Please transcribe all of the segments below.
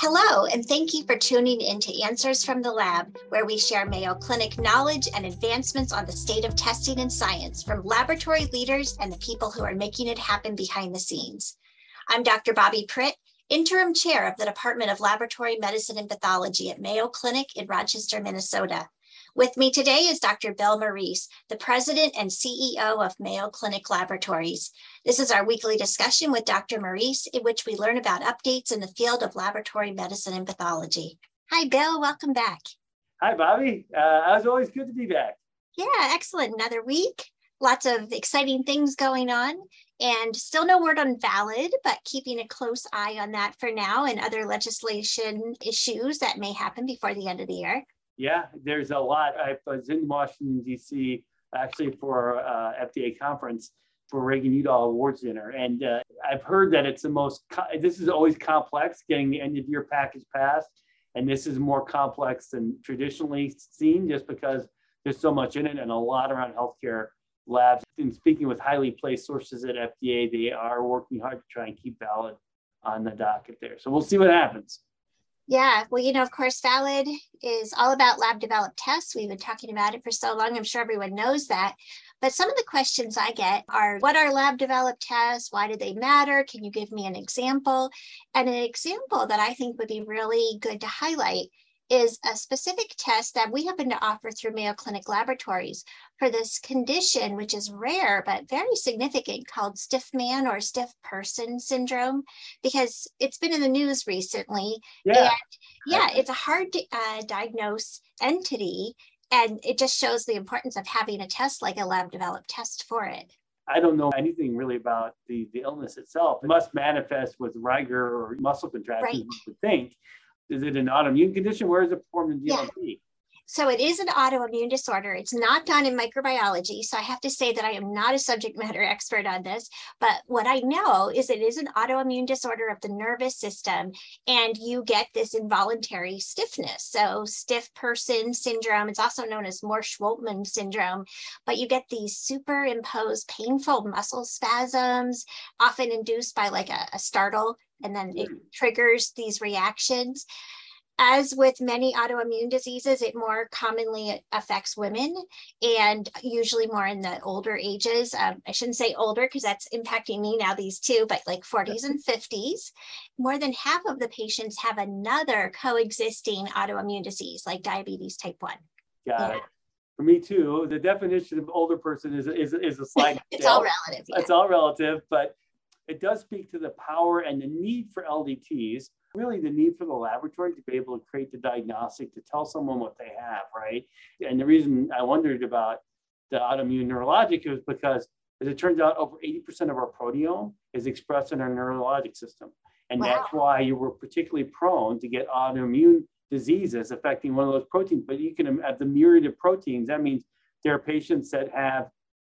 Hello, and thank you for tuning in to Answers from the Lab, where we share Mayo Clinic knowledge and advancements on the state of testing and science from laboratory leaders and the people who are making it happen behind the scenes. I'm Dr. Bobbi Pritt, interim chair of the Department of Laboratory Medicine and Pathology at Mayo Clinic in Rochester, Minnesota. With me today is Dr. Bill Morice, the president and CEO of Mayo Clinic Laboratories. This is our weekly discussion with Dr. Morice, in which we learn about updates in the field of laboratory medicine and pathology. Hi, Bill. Welcome back. Hi, Bobbi. Uh, as always, good to be back. Yeah, excellent. Another week. Lots of exciting things going on, and still no word on VALID, but keeping a close eye on that for now and other legislation issues that may happen before the end of the year. Yeah, there's a lot. I was in Washington, D.C. actually for uh, FDA conference for Reagan Udall Awards dinner. And uh, I've heard that it's the most, this is always complex getting the end of year package passed. And this is more complex than traditionally seen just because there's so much in it and a lot around healthcare labs. In speaking with highly placed sources at FDA, they are working hard to try and keep valid on the docket there. So we'll see what happens. Yeah, well, you know, of course, Valid is all about lab developed tests. We've been talking about it for so long. I'm sure everyone knows that. But some of the questions I get are what are lab developed tests? Why do they matter? Can you give me an example? And an example that I think would be really good to highlight is a specific test that we happen to offer through Mayo Clinic Laboratories for this condition, which is rare but very significant, called stiff man or stiff person syndrome, because it's been in the news recently. Yeah, and yeah, it's a hard to uh, diagnose entity, and it just shows the importance of having a test like a lab developed test for it. I don't know anything really about the, the illness itself. It must manifest with rigor or muscle contractions, right. you would think. Is it an autoimmune condition? Where is it performed in DLT? Yeah. So it is an autoimmune disorder. It's not done in microbiology. So I have to say that I am not a subject matter expert on this. But what I know is it is an autoimmune disorder of the nervous system. And you get this involuntary stiffness. So stiff person syndrome, it's also known as Moersch-Woltman syndrome. But you get these superimposed painful muscle spasms, often induced by like a, a startle and then it triggers these reactions. As with many autoimmune diseases, it more commonly affects women and usually more in the older ages. Um, I shouldn't say older because that's impacting me now, these two, but like 40s and 50s. More than half of the patients have another coexisting autoimmune disease like diabetes type 1. Got yeah. it for me too. The definition of older person is is, is a slide. it's all relative. Yeah. It's all relative, but it does speak to the power and the need for LDTs, really the need for the laboratory to be able to create the diagnostic to tell someone what they have, right? And the reason I wondered about the autoimmune neurologic was because, as it turns out, over 80% of our proteome is expressed in our neurologic system. And wow. that's why you were particularly prone to get autoimmune diseases affecting one of those proteins. But you can have the myriad of proteins. That means there are patients that have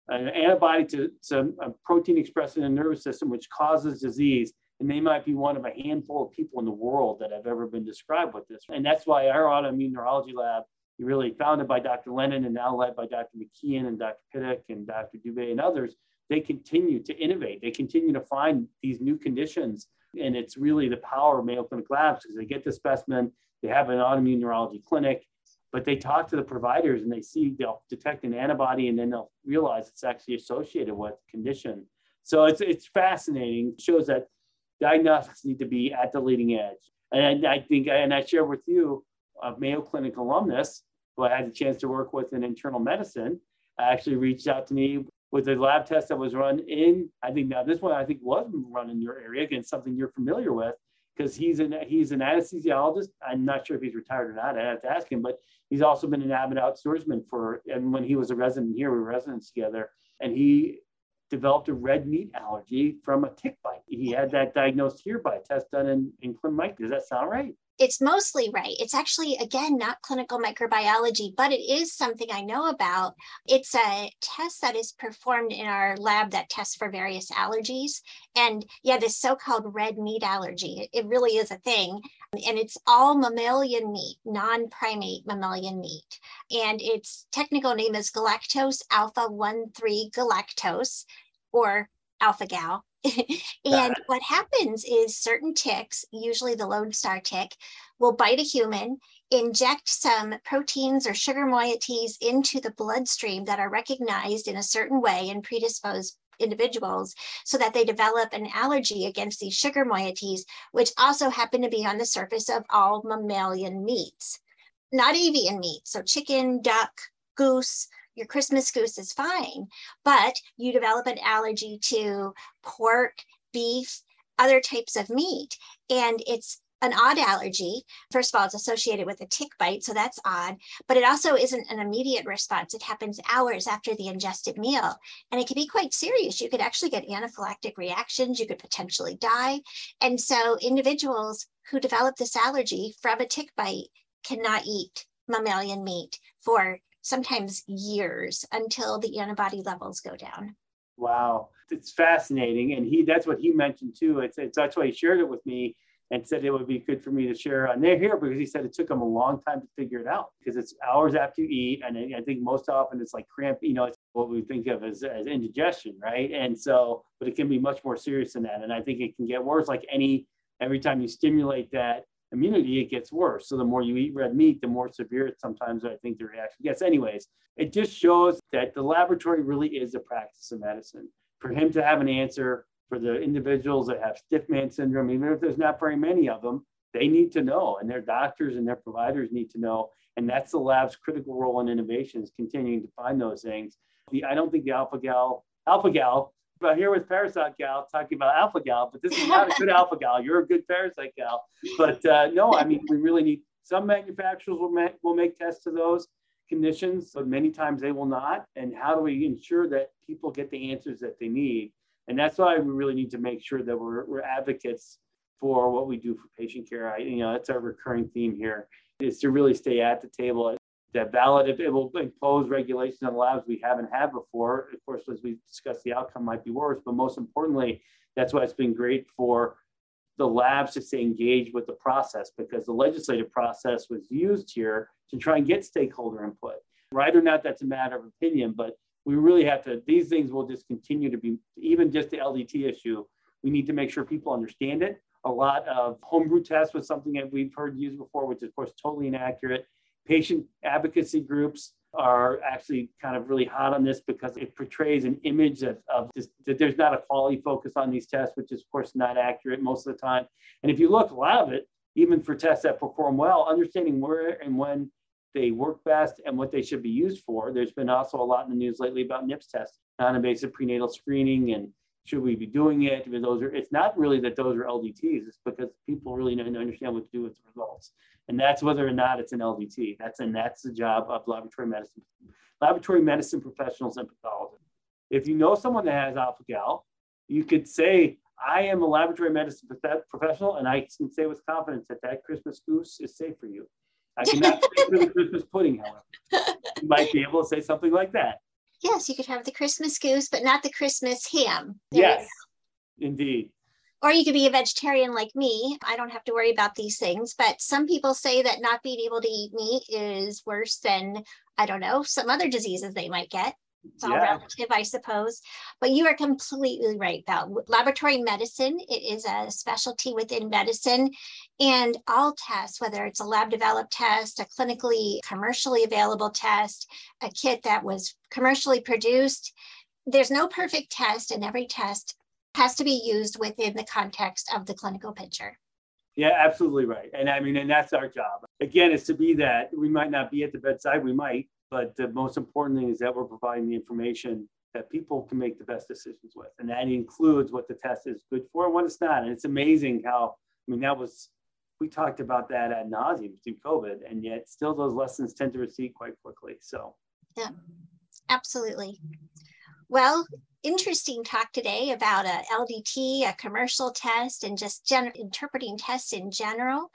an antibody to, to a protein expressed in the nervous system, which causes disease. And they might be one of a handful of people in the world that have ever been described with this. And that's why our autoimmune neurology lab, really founded by Dr. Lennon and now led by Dr. McKeon and Dr. Pittock and Dr. Dubey and others, they continue to innovate. They continue to find these new conditions. And it's really the power of Mayo Clinic Labs because they get the specimen, they have an autoimmune neurology clinic, but they talk to the providers and they see they'll detect an antibody and then they'll realize it's actually associated with condition. So it's it's fascinating. It shows that diagnostics need to be at the leading edge. And I think, and I share with you, a Mayo Clinic alumnus who I had the chance to work with in internal medicine, actually reached out to me with a lab test that was run in. I think now this one I think was run in your area against something you're familiar with because he's an he's an anesthesiologist. I'm not sure if he's retired or not. I have to ask him, but he's also been an avid outdoorsman for. And when he was a resident here, we were residents together, and he developed a red meat allergy from a tick bite. He had that diagnosed here by a test done in in Clinton Does that sound right? It's mostly right. It's actually, again, not clinical microbiology, but it is something I know about. It's a test that is performed in our lab that tests for various allergies. And yeah, this so called red meat allergy, it really is a thing. And it's all mammalian meat, non primate mammalian meat. And its technical name is galactose alpha 1 3 galactose or alpha gal and what happens is certain ticks, usually the Lone Star tick, will bite a human, inject some proteins or sugar moieties into the bloodstream that are recognized in a certain way and predisposed individuals so that they develop an allergy against these sugar moieties, which also happen to be on the surface of all mammalian meats, not avian meat. So chicken, duck, goose, your Christmas goose is fine, but you develop an allergy to pork, beef, other types of meat. And it's an odd allergy. First of all, it's associated with a tick bite, so that's odd, but it also isn't an immediate response. It happens hours after the ingested meal, and it can be quite serious. You could actually get anaphylactic reactions, you could potentially die. And so, individuals who develop this allergy from a tick bite cannot eat mammalian meat for sometimes years until the antibody levels go down. Wow, it's fascinating, and he that's what he mentioned too. It's, it's that's why he shared it with me and said it would be good for me to share on there here because he said it took him a long time to figure it out because it's hours after you eat, and I think most often it's like cramp. You know, it's what we think of as, as indigestion, right? And so, but it can be much more serious than that, and I think it can get worse. Like any every time you stimulate that immunity, it gets worse. So the more you eat red meat, the more severe sometimes I think the reaction gets. Anyways, it just shows that the laboratory really is a practice of medicine. For him to have an answer for the individuals that have stiff man syndrome, even if there's not very many of them, they need to know, and their doctors and their providers need to know. And that's the lab's critical role in innovation is continuing to find those things. The, I don't think the alpha gal, alpha gal but here with Parasite Gal talking about Alpha Gal, but this is not a good Alpha Gal. You're a good Parasite Gal. But uh, no, I mean, we really need some manufacturers will, make will make tests to those conditions, but many times they will not. And how do we ensure that people get the answers that they need? And that's why we really need to make sure that we're, we're advocates for what we do for patient care. I, you know, that's our recurring theme here is to really stay at the table that valid it will impose regulations on labs we haven't had before. Of course, as we discussed, the outcome might be worse, but most importantly, that's why it's been great for the labs to stay engaged with the process because the legislative process was used here to try and get stakeholder input. Right or not, that's a matter of opinion, but we really have to, these things will just continue to be, even just the LDT issue, we need to make sure people understand it. A lot of homebrew tests was something that we've heard used before, which is, of course, totally inaccurate patient advocacy groups are actually kind of really hot on this because it portrays an image of, of this, that there's not a quality focus on these tests, which is of course not accurate most of the time. And if you look, a lot of it, even for tests that perform well, understanding where and when they work best and what they should be used for. There's been also a lot in the news lately about NIPS tests, non-invasive prenatal screening, and should we be doing it? Those are, it's not really that those are LDTs, it's because people really don't understand what to do with the results. And that's whether or not it's an LDT. That's and that's the job of laboratory medicine, laboratory medicine professionals and pathologists. If you know someone that has alpha gal, you could say, I am a laboratory medicine professional, and I can say with confidence that that Christmas goose is safe for you. I cannot say for the Christmas pudding, however. You might be able to say something like that. Yes, you could have the Christmas goose, but not the Christmas ham. There yes, indeed. Or you could be a vegetarian like me. I don't have to worry about these things. But some people say that not being able to eat meat is worse than, I don't know, some other diseases they might get. It's all yeah. relative, I suppose. But you are completely right, Val. Laboratory medicine, it is a specialty within medicine. And all tests, whether it's a lab developed test, a clinically commercially available test, a kit that was commercially produced, there's no perfect test, and every test has to be used within the context of the clinical picture. Yeah, absolutely right. And I mean, and that's our job. Again, is to be that we might not be at the bedside, we might, but the most important thing is that we're providing the information that people can make the best decisions with. And that includes what the test is good for and what it's not. And it's amazing how, I mean, that was, we talked about that ad nauseum through COVID, and yet still those lessons tend to recede quite quickly. So, yeah, absolutely. Well, interesting talk today about a LDT, a commercial test, and just gen- interpreting tests in general.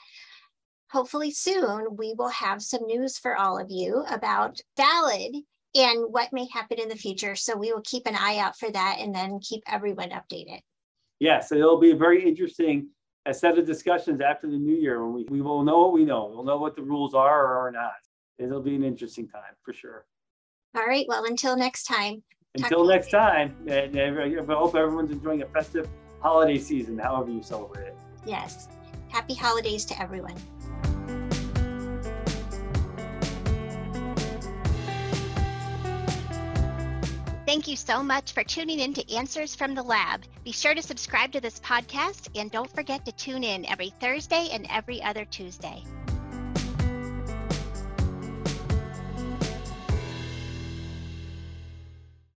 Hopefully soon we will have some news for all of you about valid and what may happen in the future. So we will keep an eye out for that and then keep everyone updated. Yes, it'll be a very interesting a set of discussions after the new year when we, we will know what we know. We'll know what the rules are or are not. It'll be an interesting time for sure. All right. Well, until next time. Until next time, and I hope everyone's enjoying a festive holiday season, however you celebrate it. Yes. Happy holidays to everyone. Thank you so much for tuning in to Answers from the Lab. Be sure to subscribe to this podcast and don't forget to tune in every Thursday and every other Tuesday.